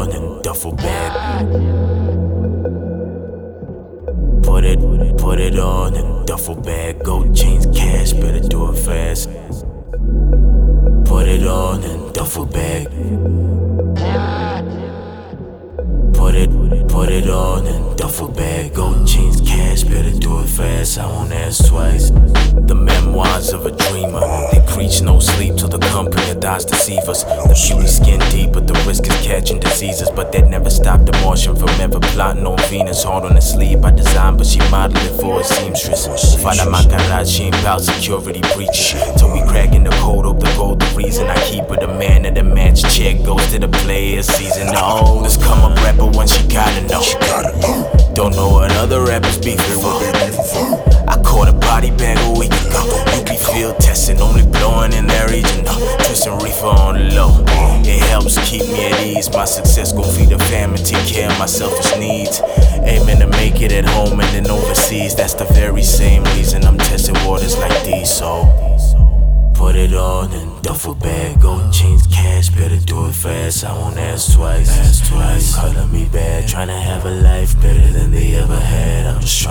on in duffel bag. Put it, put it on in duffel bag. Gold chains, cash, better do it fast. Put it on in duffel bag. Put it, put it on in duffel bag. Gold chains, cash, better do it fast. I won't ask twice. The memoirs of a dreamer. They preach no sleep till the company dies deceive us. The beauty skin deep, but catching diseases. But that never stopped the Martian from ever plotting on Venus. Hard on the sleeve by design, but she modeled it for a seamstress. Fala Makaraj, she ain't about security breaches. Till we cracking the code of the gold. The reason I keep her the man of the match. Check goes to the player season. Oh, this come a rapper when she gotta know. Don't know what other rappers beefing for. Caught a body bag a week ago. You be field testing, only blowing in that region. Twisting reefer on the low. It helps keep me at ease. My success gon' feed the family, take care of my selfish needs. Aiming to make it at home and then overseas. That's the very same reason I'm testing waters like these. So put it on in duffel bag. Gold chains, cash, better do it fast. I won't ask twice. Ask twice. Calling me bad, trying to have a life better than they ever had. I'm just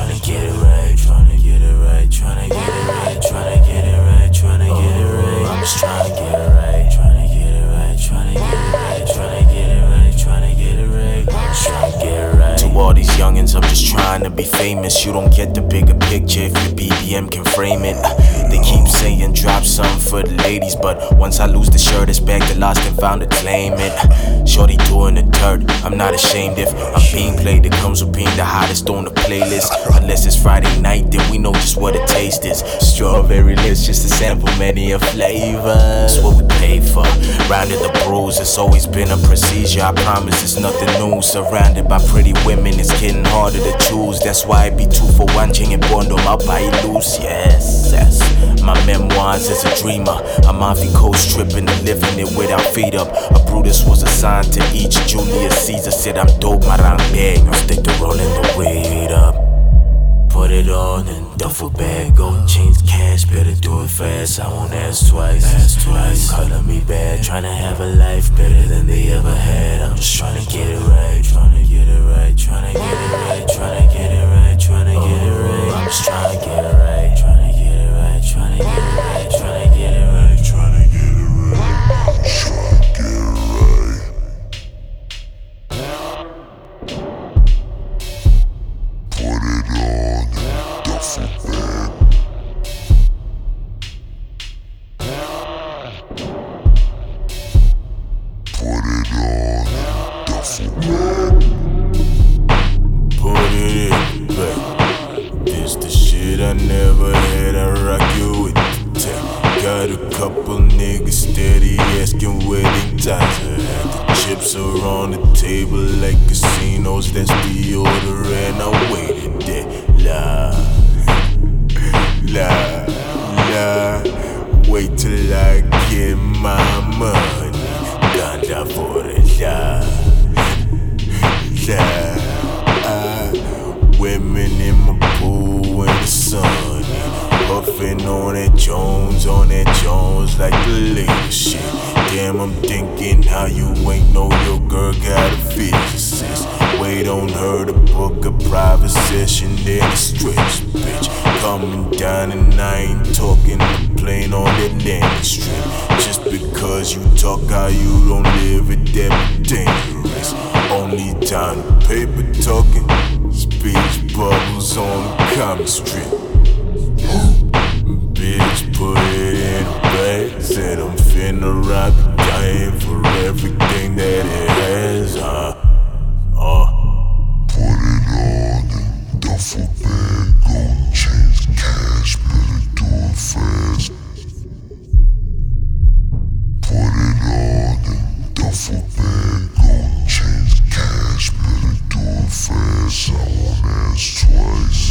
be famous. You don't get the bigger picture if your BBM can frame it. They keep saying drop some for the ladies, but once I lose the shirt, it's back to lost and found to claim it. Shorty doing the dirt, I'm not ashamed if I'm being played. It comes with being the hottest on the playlist. Unless it's Friday night, then we know just what the taste is. Strawberry lips, just a sample many a flavor. That's what we pay for. Rounded the bruise, it's always been a procedure. I promise it's nothing new. Surrounded by pretty women, it's getting harder to choose. That's why I be two for one, ching and up, I loose. Yes, yes. My memoirs as a dreamer. I'm off the coast tripping and living it without feet up. A Brutus was assigned to each. Julius Caesar said I'm dope, marang bang. I'm stick to rolling the weight up. Put it on in duffel bag. Gold chains, cash, better do it fast. I won't ask twice. Ask twice. Calling me bad, trying to have a life better than they ever had. I'm just trying to get it right, ties. The chips are on the table like casinos. That's the order, and I waited there. La, la, la. Wait till I get my money. Ganda for it, la, la. I, women in my pool in the sun. Puffin' on that Jones, on that Jones, like the latest shit. I'm thinking how you ain't know your girl got a physicist. Wait on her to book a private session, then a stretch, bitch. Coming down and I ain't talking plane on that landing strip. Just because you talk how you don't live it, that dangerous. Only time paper talking, speech bubbles on the comic strip. once, twice.